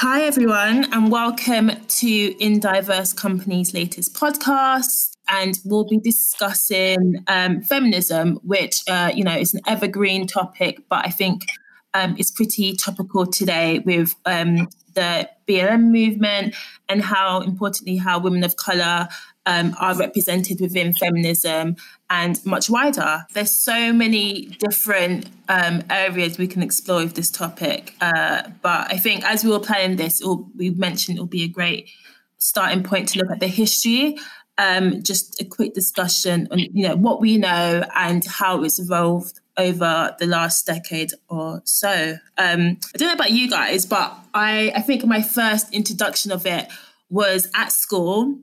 Hi, everyone, and welcome to In Diverse Company's latest podcast. And we'll be discussing um, feminism, which, uh, you know, is an evergreen topic, but I think um, is pretty topical today with um, the BLM movement and how, importantly, how women of colour um, are represented within feminism and much wider. There's so many different um, areas we can explore with this topic, uh, but I think as we were planning this, we mentioned it will be a great starting point to look at the history. Um, just a quick discussion on you know what we know and how it's evolved over the last decade or so. Um, I don't know about you guys, but I, I think my first introduction of it was at school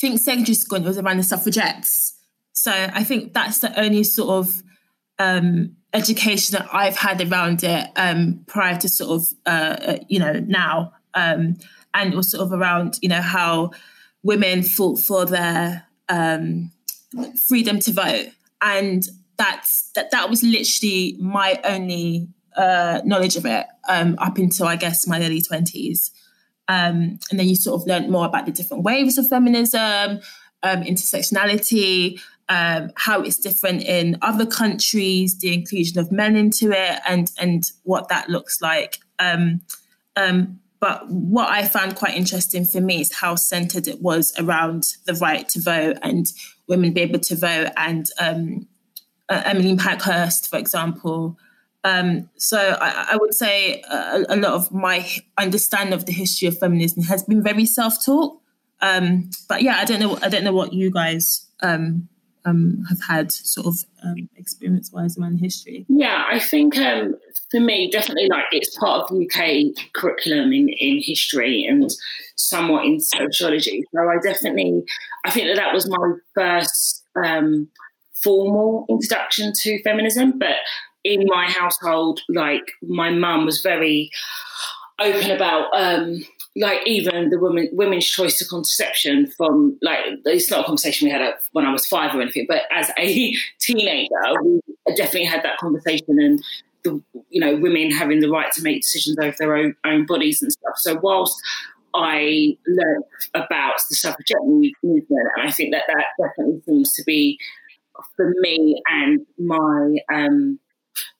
think secondary school, was around the suffragettes. So I think that's the only sort of um, education that I've had around it um, prior to sort of, uh, uh, you know, now. Um, and was sort of around, you know, how women fought for their um, freedom to vote. And that's, that, that was literally my only uh, knowledge of it um, up until, I guess, my early 20s. Um, and then you sort of learned more about the different waves of feminism, um, intersectionality, um, how it's different in other countries, the inclusion of men into it, and and what that looks like. Um, um, but what I found quite interesting for me is how centered it was around the right to vote and women be able to vote. And um, uh, Emmeline Pankhurst, for example, um, so I, I, would say a, a, lot of my understanding of the history of feminism has been very self-taught. Um, but yeah, I don't know. I don't know what you guys um, um have had sort of um, experience-wise around history. Yeah, I think um, for me, definitely like it's part of UK curriculum in, in history and somewhat in sociology. So I definitely, I think that that was my first formal introduction to feminism, but in my household, like my mum was very open about um, like even the woman women's choice to contraception from like it's not a conversation we had when I was five or anything, but as a teenager, we definitely had that conversation and the you know women having the right to make decisions over their own, own bodies and stuff. So whilst I learned about the suffragette movement, and I think that that definitely seems to be for me and my um,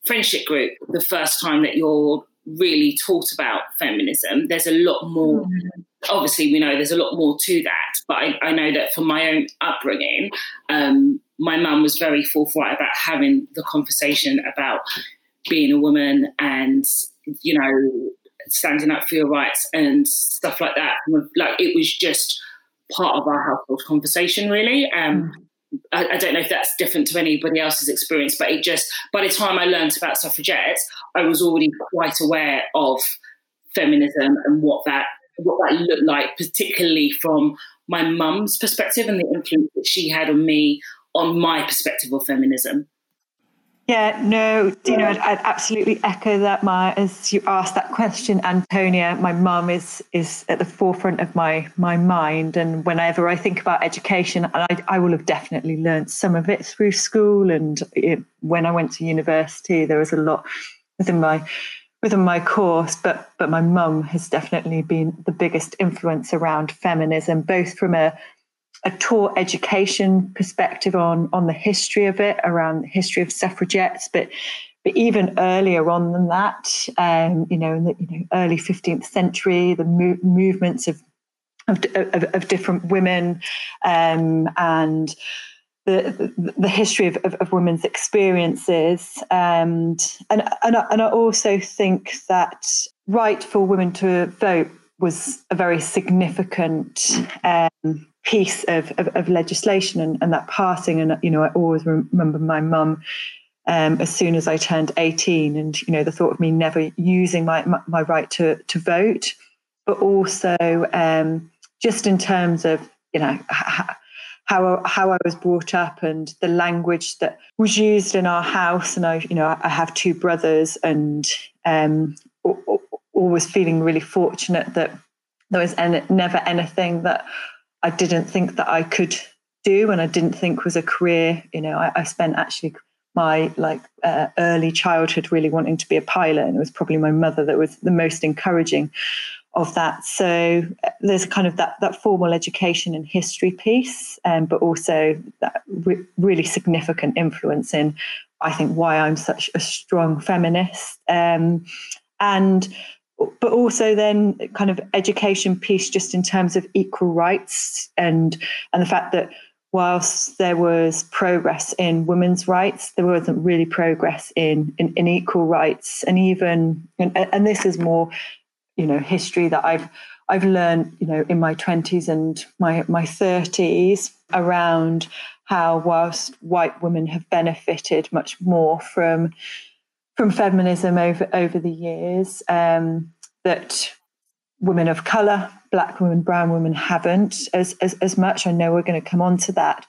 friendship group the first time that you're really taught about feminism. There's a lot more. Mm-hmm. Obviously, we know there's a lot more to that, but I, I know that from my own upbringing, um, my mum was very forthright about having the conversation about being a woman and you know standing up for your rights and stuff like that. Like it was just part of our household conversation, really. Um, mm. I, I, don't know if that's different to anybody else's experience, but it just by the time I learned about suffragettes, I was already quite aware of feminism and what that what that looked like, particularly from my mum's perspective and the influence that she had on me on my perspective of feminism. Yeah, no, you know, I'd, I'd, absolutely echo that. My as you asked that question, Antonia, my mum is is at the forefront of my my mind, and whenever I think about education, and I, I will have definitely learned some of it through school, and it, when I went to university, there was a lot within my within my course, but but my mum has definitely been the biggest influence around feminism, both from a a taught education perspective on on the history of it, around the history of suffragettes, but but even earlier on than that, um, you know, in the you know early fifteenth century, the mo- movements of of, of of, different women um, and. The, the, the history of, of, of, women's experiences and and and I, and I also think that right for women to vote was a very significant um, piece of, of, of legislation and, and, that passing. And, you know, I always remember my mum um, as soon as I turned 18 and, you know, the thought of me never using my, my, my right to, to vote, but also um, just in terms of, you know, how, how I was brought up and the language that was used in our house. And I, you know, I have two brothers and um, always feeling really fortunate that there was any, never anything that I didn't think that I could do and I didn't think was a career. You know, I, I spent actually my like uh, early childhood really wanting to be a pilot and it was probably my mother that was the most encouraging of that. So uh, there's kind of that that formal education and history piece, um, but also that re- really significant influence in, I think, why I'm such a strong feminist. Um, and but also then kind of education piece just in terms of equal rights and and the fact that whilst there was progress in women's rights, there wasn't really progress in in, in equal rights, and even and, and this is more, you know, history that I've I've learned, you know, in my twenties and my my thirties around how whilst white women have benefited much more from from feminism over over the years, um, that women of color black women, brown women haven't as, as, as much. I know we're going to come on to that.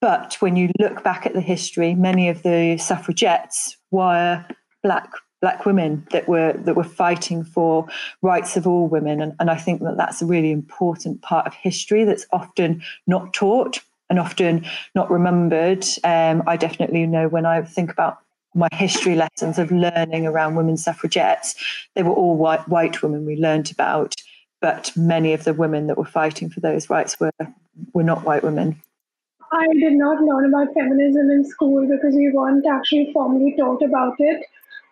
But when you look back at the history, many of the suffragettes were black black women that were that were fighting for rights of all women and, and i think that that's a really important part of history that's often not taught and often not remembered um, i definitely know when i think about my history lessons of learning around women suffragettes they were all white white women we learned about but many of the women that were fighting for those rights were were not white women. I did not learn about feminism in school because we weren't actually formally taught about it.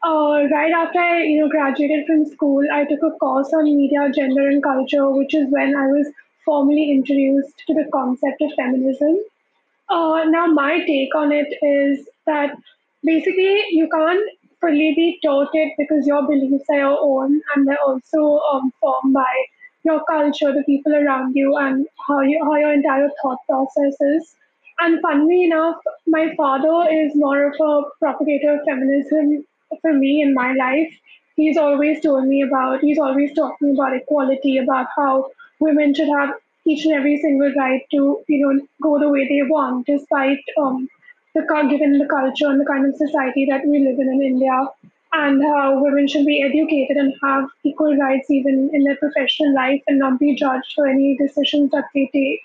Uh, right after I, you know, graduated from school, I took a course on media, gender, and culture, which is when I was formally introduced to the concept of feminism. Uh, now, my take on it is that basically you can't fully be taught it because your beliefs are your own and they're also um, formed by your culture, the people around you, and how you how your entire thought process is. And funnily enough, my father is more of a propagator of feminism for me in my life. He's always told me about, he's always talking about equality, about how women should have each and every single right to, you know, go the way they want, despite um, the given the culture and the kind of society that we live in in India and how women should be educated and have equal rights even in their professional life and not be judged for any decisions that they take.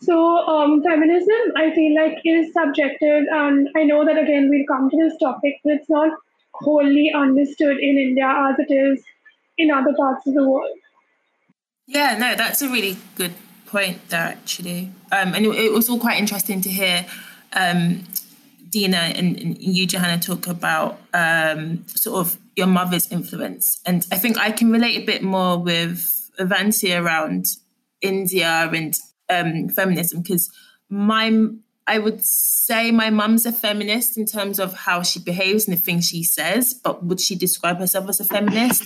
So, um, feminism, I feel like, is subjective, and I know that again we'll come to this topic, but it's not wholly understood in India as it is in other parts of the world. Yeah, no, that's a really good point there, actually. Um, and it, it was all quite interesting to hear um, Dina and, and, you, Johanna, talk about um, sort of your mother's influence. And I think I can relate a bit more with Avanti around India and um, feminism because my I would say my mum's a feminist in terms of how she behaves and the things she says, but would she describe herself as a feminist?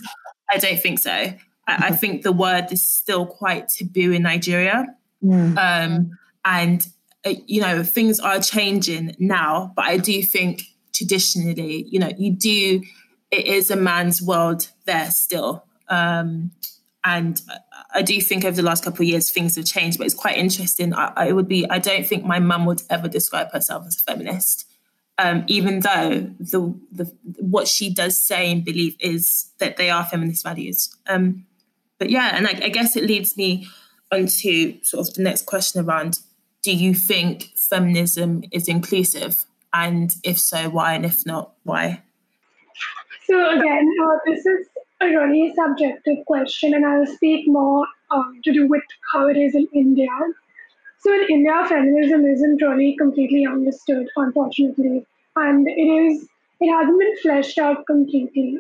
I don't think so. I, I think the word is still quite taboo in Nigeria. Mm. Um, and you know, things are changing now, but I do think traditionally, you know, you do, it is a man's world there still. Um, and I do think over the last couple of years things have changed, but it's quite interesting. I, I would be, I don't think my mum would ever describe herself as a feminist, um, even though the, the what she does say and believe is that they are feminist values. Um, but yeah, and I, I guess it leads me onto sort of the next question around do you think feminism is inclusive? And if so, why? And if not, why? So, again, uh, this is a really subjective question, and I'll speak more um, to do with how it is in India. So, in India, feminism isn't really completely understood, unfortunately, and it is it hasn't been fleshed out completely.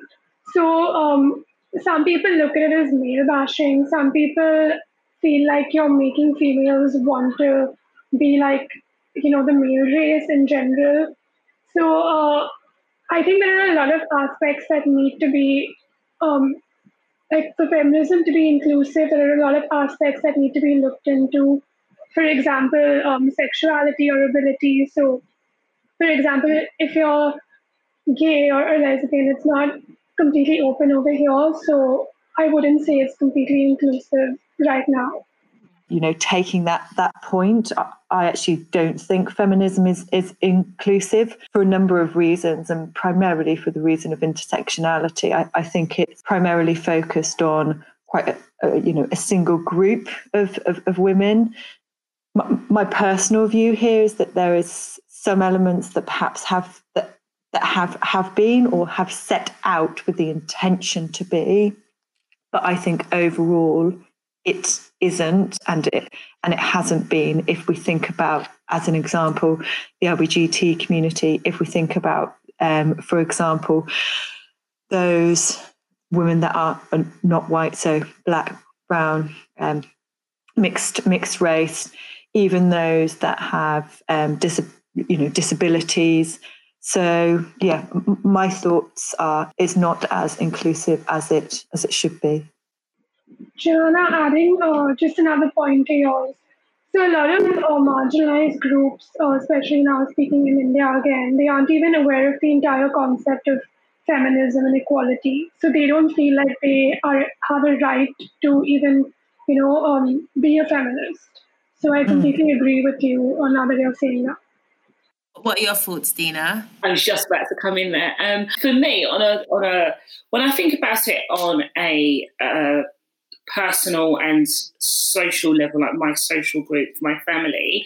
So, um, some people look at it as male bashing. Some people feel like you're making females want to be like you know the male race in general. So uh, I think there are a lot of aspects that need to be um, like for feminism to be inclusive. There are a lot of aspects that need to be looked into. For example, um, sexuality or ability. So, for example, if you're gay or, or lesbian, it's not completely open over here. So I wouldn't say it's completely inclusive right now you know taking that that point i actually don't think feminism is is inclusive for a number of reasons and primarily for the reason of intersectionality. I, I think it's primarily focused on quite a, a you know a single group of, of, of women. My, my, personal view here is that there is some elements that perhaps have that that have have been or have set out with the intention to be. But I think overall it isn't and it and it hasn't been. If we think about as an example the lbgt community if we think about um, for example those women that are not white so black brown um, mixed mixed race even those that have um, dis- you know disabilities. So yeah my thoughts are it's not as inclusive as it as it should be Johanna, adding uh, just another point to yours. So a lot of uh, marginalized groups, uh, especially now speaking in India again, they aren't even aware of the entire concept of feminism and equality. So they don't feel like they are have a right to even, you know, um, be a feminist. So I hmm. completely mm. agree with you on that way of saying that. What are your thoughts, Dina? I was just about to come in there. Um, for me, on a on a when I think about it on a uh, personal and social level, like my social group, my family,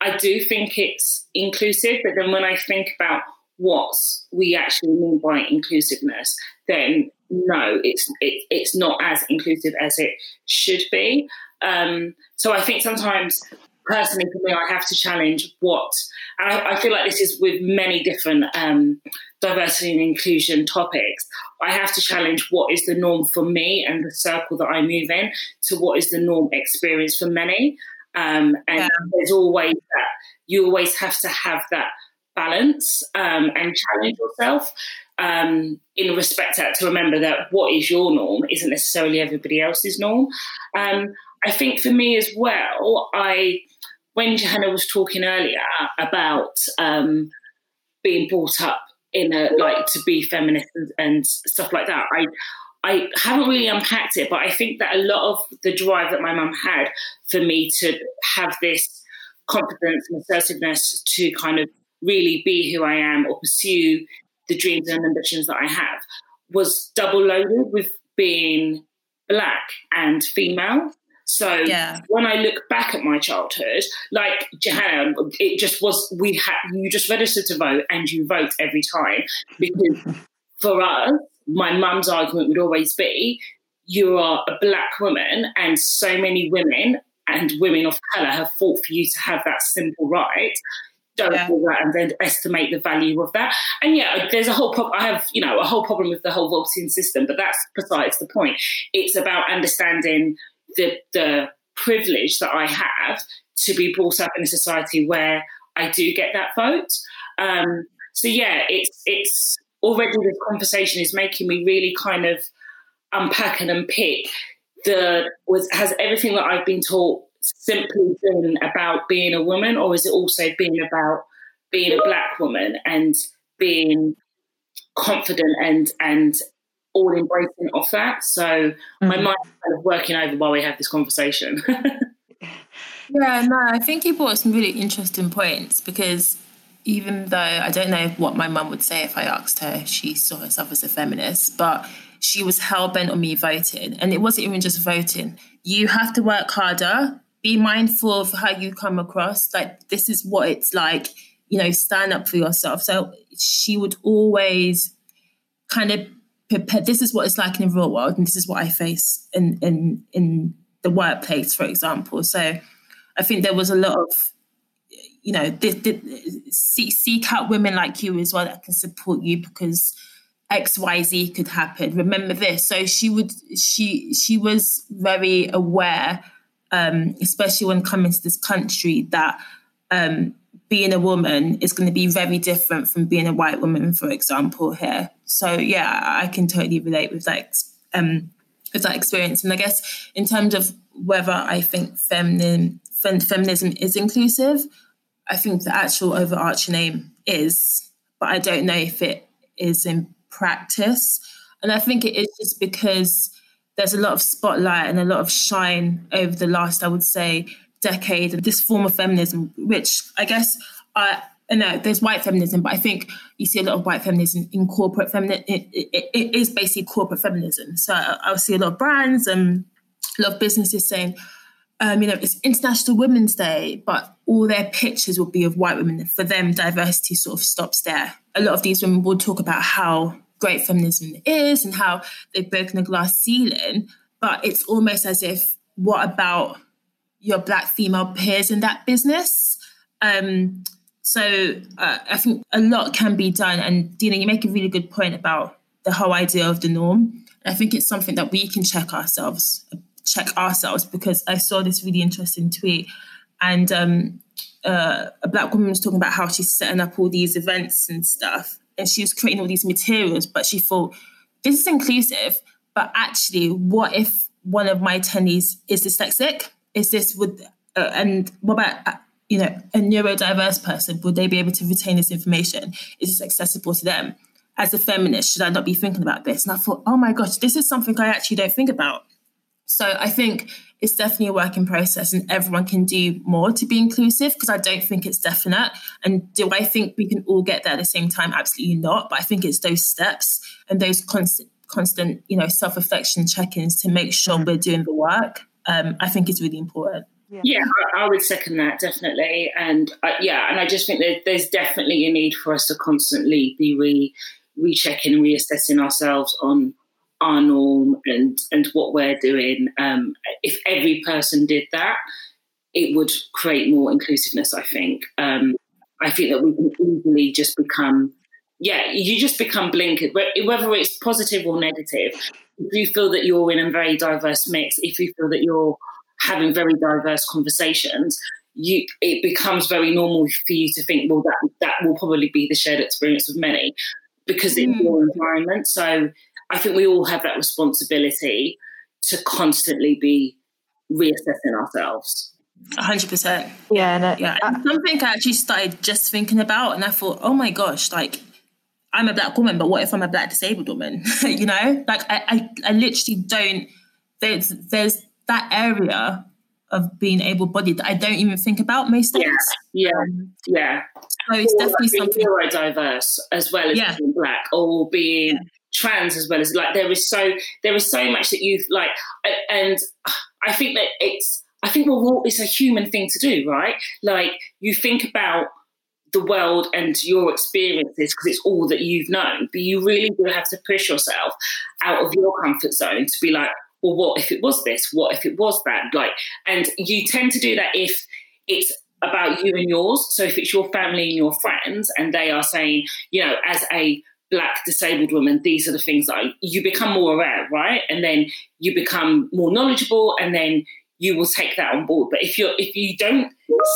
I do think it's inclusive. But then when I think about what we actually mean by inclusiveness, then no, it's it, it's not as inclusive as it should be. Um, so I think sometimes personally for me, I have to challenge what, and I, I feel like this is with many different um, diversity and inclusion topics. I have to challenge what is the norm for me and the circle that I move in to what is the norm experience for many. Um, and yeah. there's always that, you always have to have that balance um, and challenge yourself. Um, in respect to, to remember that what is your norm isn't necessarily everybody else's norm. Um, I think for me as well, I when Johanna was talking earlier about um, being brought up in a like to be feminist and, and, stuff like that, I I haven't really unpacked it, but I think that a lot of the drive that my mum had for me to have this confidence and assertiveness to kind of really be who I am or pursue the dreams and ambitions that I have was double loaded with being black and female. So yeah. when I look back at my childhood, like Johanna, it just was we had you just registered to vote and you vote every time because for us, my mum's argument would always be, you are a black woman and so many women and women of colour have fought for you to have that simple right don't yeah. do that and then estimate the value of that. And yeah, there's a whole problem. I have, you know, a whole problem with the whole voting system, but that's besides the point. It's about understanding the the privilege that I have to be brought up in a society where I do get that vote. Um, so yeah, it's it's already this conversation is making me really kind of unpack and unpick the was has everything that I've been taught simply been about being a woman, or is it also been about being a black woman and being confident and and all embracing of that. So mm-hmm. my mind's kind of working over while we have this conversation. yeah, no, I think you brought some really interesting points because even though I don't know what my mum would say if I asked her, she saw herself as a feminist, but she was hell bent on me voting. And it wasn't even just voting. You have to work harder, be mindful of how you come across. Like, this is what it's like, you know, stand up for yourself. So she would always kind of this is what it's like in the real world and this is what i face in in in the workplace for example. So i think there was a lot of you know th- th- seek, seek out women like you as well that can support you because xyz could happen. Remember this. So she would she she was very aware um especially when coming to this country that um being a woman is going to be very different from being a white woman, for example, here. So yeah, I can totally relate with that um, with that experience. And I guess in terms of whether I think feminine fem- feminism is inclusive, I think the actual overarching aim is, but I don't know if it is in practice. And I think it is just because there's a lot of spotlight and a lot of shine over the last, I would say, decade of this form of feminism, which I guess I know there's white feminism, but I think you see a lot of white feminism in corporate feminism. It, it, it is basically corporate feminism. So I'll see a lot of brands and a lot of businesses saying, um, you know, it's International Women's Day, but all their pictures will be of white women. For them, diversity sort of stops there. A lot of these women will talk about how great feminism is and how they've broken the glass ceiling. But it's almost as if, what about your black female peers in that business? Um, so uh, I think a lot can be done. And Dina, you make a really good point about the whole idea of the norm. I think it's something that we can check ourselves, check ourselves, because I saw this really interesting tweet, and um, uh, a black woman was talking about how she's setting up all these events and stuff, and she was creating all these materials, but she thought this is inclusive, but actually, what if one of my attendees is dyslexic? Is this would uh, and what about uh, you know a neurodiverse person? Would they be able to retain this information? Is this accessible to them? As a feminist, should I not be thinking about this? And I thought, oh my gosh, this is something I actually don't think about. So I think it's definitely a work in process and everyone can do more to be inclusive because I don't think it's definite. And do I think we can all get there at the same time? Absolutely not. But I think it's those steps and those constant, constant, you know, self-reflection check-ins to make sure we're doing the work. Um, I think is really important. Yeah, yeah I, I, would second that definitely, and uh, yeah, and I just think that there's definitely a need for us to constantly be re rechecking and reassessing ourselves on our norm and and what we're doing. Um, if every person did that, it would create more inclusiveness. I think. Um, I think that we can easily just become, yeah, you just become blinkered, whether it's positive or negative. If you feel that you're in a very diverse mix, if you feel that you're having very diverse conversations, you it becomes very normal for you to think, well, that that will probably be the shared experience of many because mm. it's your environment. So I think we all have that responsibility to constantly be reassessing ourselves. hundred percent. Yeah, no, yeah. Something I actually started just thinking about, and I thought, oh my gosh, like I'm a black woman, but what if I'm a black disabled woman? you know, like I, I, I literally don't. There's, there's that area of being able-bodied that I don't even think about most days. Yeah, yeah, yeah. So it's or definitely like something neurodiverse as well as yeah. being black, or being yeah trans as well as like there is so there is so much that you've like and I think that it's I think well it's a human thing to do right like you think about the world and your experiences because it's all that you've known. But you really do have to push yourself out of your comfort zone to be like well what if it was this? What if it was that? Like and you tend to do that if it's about you and yours. So if it's your family and your friends and they are saying you know as a black disabled woman these are the things that I, you become more aware right? And then you become more knowledgeable and then you will take that on board but if you're if you don't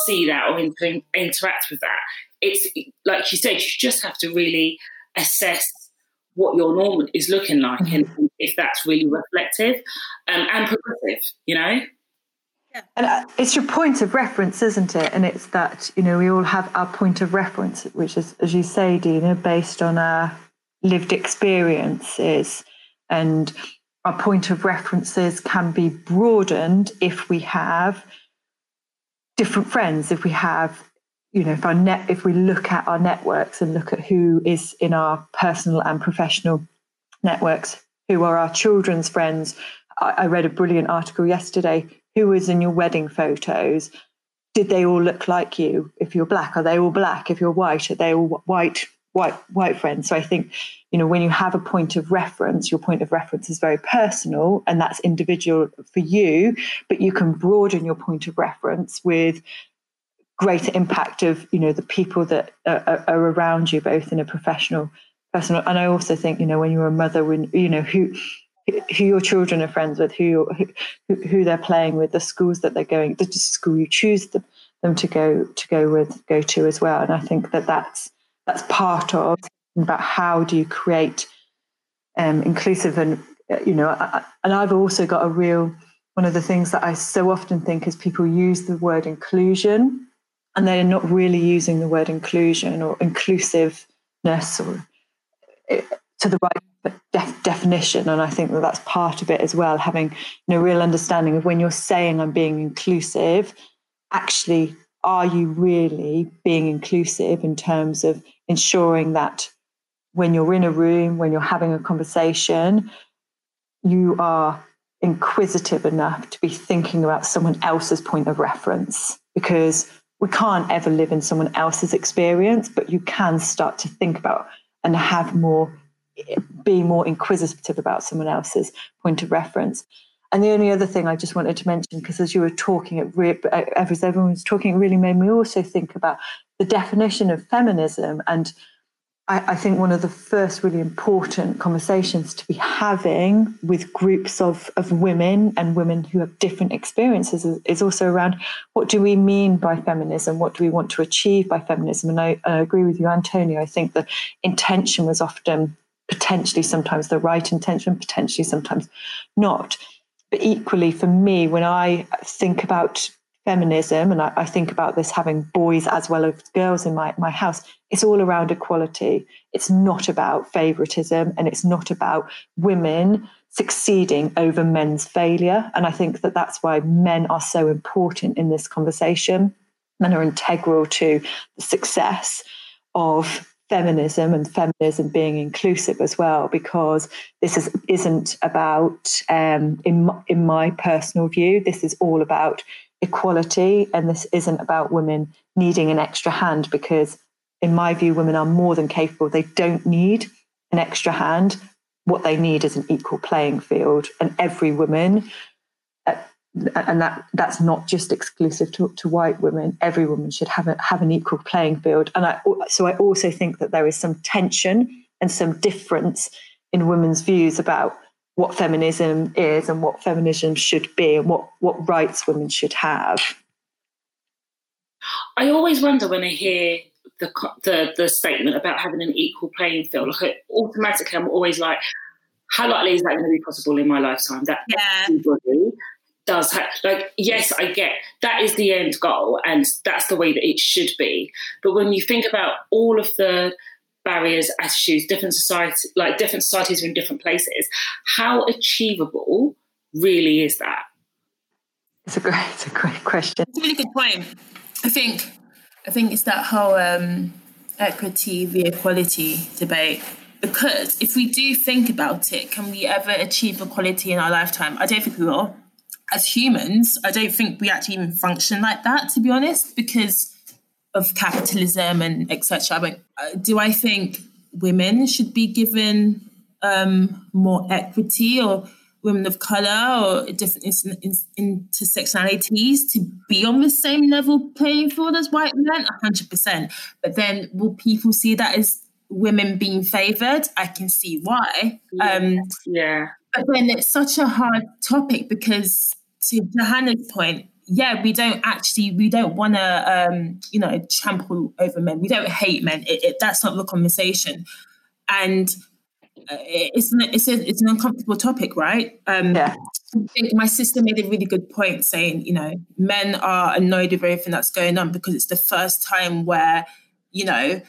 see that or inter- interact with that it's like you said you just have to really assess what your norm is looking like mm-hmm. and if that's really reflective um, and progressive you know yeah. And uh, it's your point of reference, isn't it? And it's that, you know, we all have our point of reference, which is, as you say, Dina, based on our lived experiences. And our point of references can be broadened if we have different friends, if we have, you know, if our net, if we look at our networks and look at who is in our personal and professional networks, who are our children's friends. I, I read a brilliant article yesterday. Who was in your wedding photos? Did they all look like you? If you're black are they all black? If you're white are they all white white white friends so i think you know when you have a point of reference your point of reference is very personal and that's individual for you but you can broaden your point of reference with greater impact of you know the people that are, are around you both in a professional personal and i also think you know when you're a mother when you know who who your children are friends with, who who, who they're playing with, the schools that they're going, the school you choose them, them to go to go with, go to as well. And I think that that's that's part of about how do you create um, inclusive and you know. I, and I've also got a real one of the things that I so often think is people use the word inclusion and they're not really using the word inclusion or inclusiveness or eh, to the right def- definition and i think that that's part of it as well having you know real understanding of when you're saying i'm being inclusive actually are you really being inclusive in terms of ensuring that when you're in a room when you're having a conversation you are inquisitive enough to be thinking about someone else's point of reference because we can't ever live in someone else's experience but you can start to think about and have more be more inquisitive about someone else's point of reference. And the only other thing I just wanted to mention, because as you were talking, it re- uh, as everyone was talking, it really made me also think about the definition of feminism and I, I, think one of the first really important conversations to be having with groups of, of women and women who have different experiences is, is also around what do we mean by feminism? What do we want to achieve by feminism? And I, I agree with you, Antonia. I think the intention was often potentially sometimes the right intention, potentially sometimes not. But equally, for me, when I think about feminism, and I, I, think about this having boys as well as girls in my, my house, it's all around equality. It's not about favoritism and it's not about women succeeding over men's failure. And I think that that's why men are so important in this conversation. Men are integral to the success of feminism and feminism being inclusive as well, because this is, isn't about, um, in, my, in my personal view, this is all about equality and this isn't about women needing an extra hand because in my view women are more than capable. They don't need an extra hand. What they need is an equal playing field and every woman and that that's not just exclusive to, to white women every woman should have a, have an equal playing field and I so I also think that there is some tension and some difference in women's views about what feminism is and what feminism should be and what, what rights women should have. I always wonder when I hear the, the, the statement about having an equal playing field. Like automatically, I'm always like, how likely is that going to be possible in my lifetime? That yeah. everybody does have, like, yes, I get that is the end goal, and that's the way that it should be. But when you think about all of the barriers, attitudes, different societies, like different societies are in different places. How achievable really is that? It's a great, it's a great question. It's a really good point. I think, I think it's that whole um, equity v equality debate. Because if we do think about it, can we ever achieve equality in our lifetime? I don't think we will. As humans, I don't think we actually even function like that, to be honest, because of capitalism and etc. But uh, do I think women should be given um, more equity or women of color or different intersectionalities to be on the same level playing field as white men? 100%. But then will people see that as women being favored? I can see why. Um, yeah. But then it's such a hard topic because to Johanna's point, yeah, we don't actually, we don't want to, um, you know, trample over men. We don't hate men. It, it, that's not the conversation. And uh, it's an, it's, a, it's an uncomfortable topic, right? Um, yeah. I think my sister made a really good point saying, you know, men are annoyed with everything that's going on because it's the first time where, you know,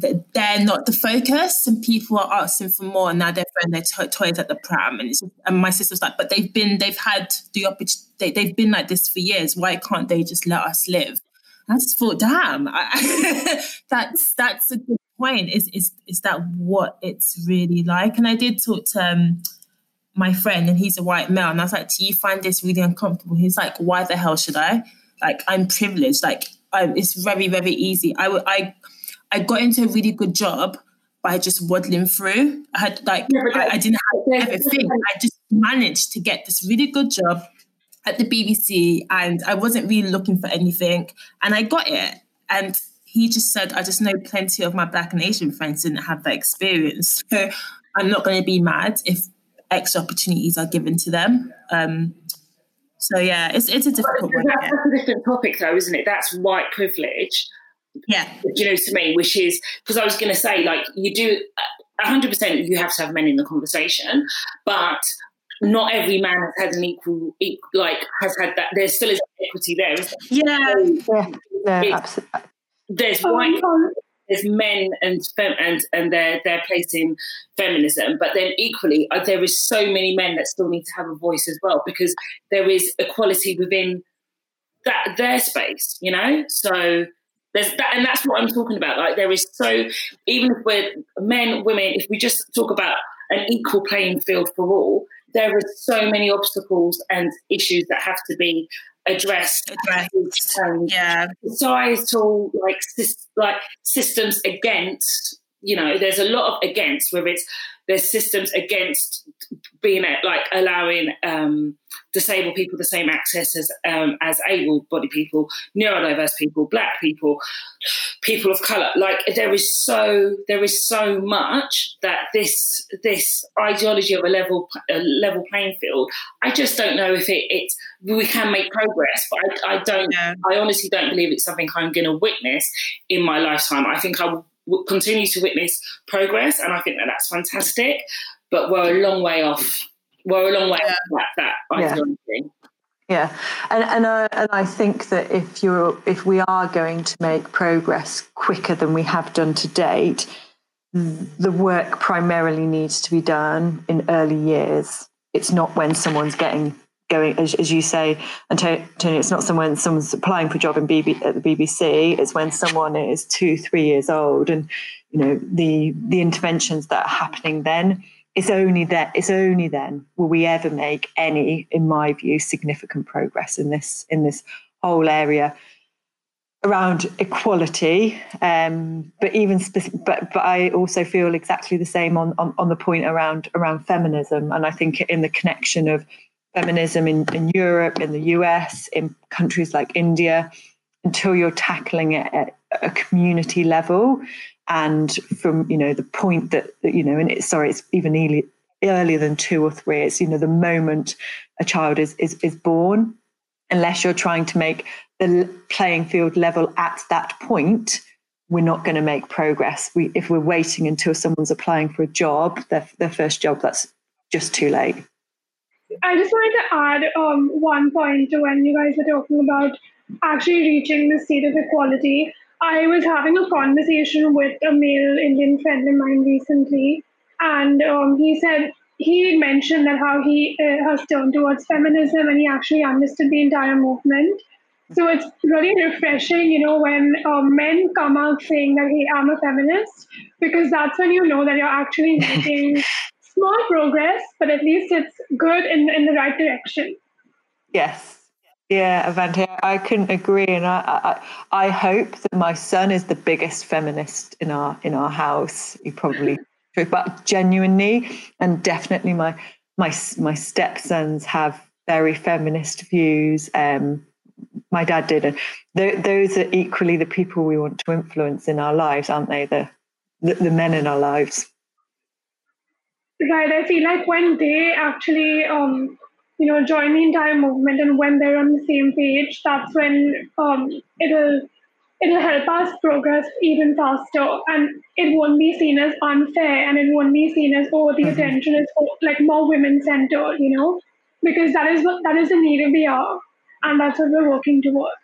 they're not the focus and people are asking for more and now they're throwing their to- toys at the pram and, and my sister's like but they've been they've had the opportunity they, they've been like this for years. Why can't they just let us live? I just thought damn I, that's that's a good point. Is, is is that what it's really like? And I did talk to um, my friend and he's a white male and I was like do you find this really uncomfortable? He's like why the hell should I? Like I'm privileged. Like I, it's very very easy. I, would I I got into a really good job by just waddling through. I had like yeah, I, I, didn't have everything. I just managed to get this really good job at the BBC, and I wasn't really looking for anything, and I got it. And he just said, I just know plenty of my Black and Asian friends didn't have that experience, so I'm not going to be mad if extra opportunities are given to them. Um, so yeah, it's it's a difficult one. That's, that's a different topic, though, isn't it? That's white privilege yeah. You know, to me, which is because I was going to say, like, you do 100% you have to have men in the conversation, but not every man has had an equal, equal like, has had that. There still is equity there. Yeah. yeah. No, absolutely. There's white. There's men and fem- and and their their place in feminism, but then equally uh, there is so many men that still need to have a voice as well because there is equality within that their space, you know. So there's that, and that's what I'm talking about. Like there is so, even if we're men, women, if we just talk about an equal playing field for all, there are so many obstacles and issues that have to be addressed. addressed. yeah, societal like like systems against you know, there's a lot of against, whether it's there's systems against being like allowing um, disabled people the same access as um, as able-bodied people, neurodiverse people, black people, people of color. Like there is so there is so much that this this ideology of a level a level playing field. I just don't know if it it's we can make progress, but I, I don't. Yeah. I honestly don't believe it's something I'm going to witness in my lifetime. I think I will continue to witness progress, and I think that that's fantastic. But we're a long way off. We're a long way yeah. off that, that ideology. Yeah, and and uh, and I think that if you're if we are going to make progress quicker than we have done to date, the work primarily needs to be done in early years. It's not when someone's getting going, as, as you say, and Tony, it's not someone someone's applying for a job in BB, at the BBC. It's when someone is two, three years old, and you know the the interventions that are happening then. It's only that it's only then will we ever make any, in my view, significant progress in this in this whole area around equality. Um, but even but but I also feel exactly the same on, on on the point around around feminism, and I think in the connection of feminism in, in Europe, in the US, in countries like India, until you're tackling it at a community level. And from you know the point that, that you know and it's sorry it's even early, earlier than two or three it's you know the moment a child is is, is born unless you're trying to make the playing field level at that point we're not going to make progress. We if we're waiting until someone's applying for a job their, their first job that's just too late I just wanted to add um, one point to when you guys were talking about actually reaching the state of equality. I was having a conversation with a male Indian friend of mine recently, and um, he said he mentioned that how he uh, has turned towards feminism and he actually understood the entire movement. So it's really refreshing, you know, when um, men come out saying that, hey, I'm a feminist, because that's when you know that you're actually making small progress, but at least it's good in, in the right direction. Yes. Yeah, Avanti, I couldn't agree, and I, I, I hope that my son is the biggest feminist in our in our house. He probably, but genuinely and definitely, my my my stepsons have very feminist views. Um, my dad did, and th- those are equally the people we want to influence in our lives, aren't they? The the, the men in our lives. Right. I feel like when they actually, um, you know, join the entire movement and when they're on the same page, that's when um, it'll it'll help us progress even faster, and it won't be seen as unfair, and it won't be seen as oh the mm-hmm. attention is oh, like more women centered, you know, because that is what that is the need of the hour, and that's what we're working towards.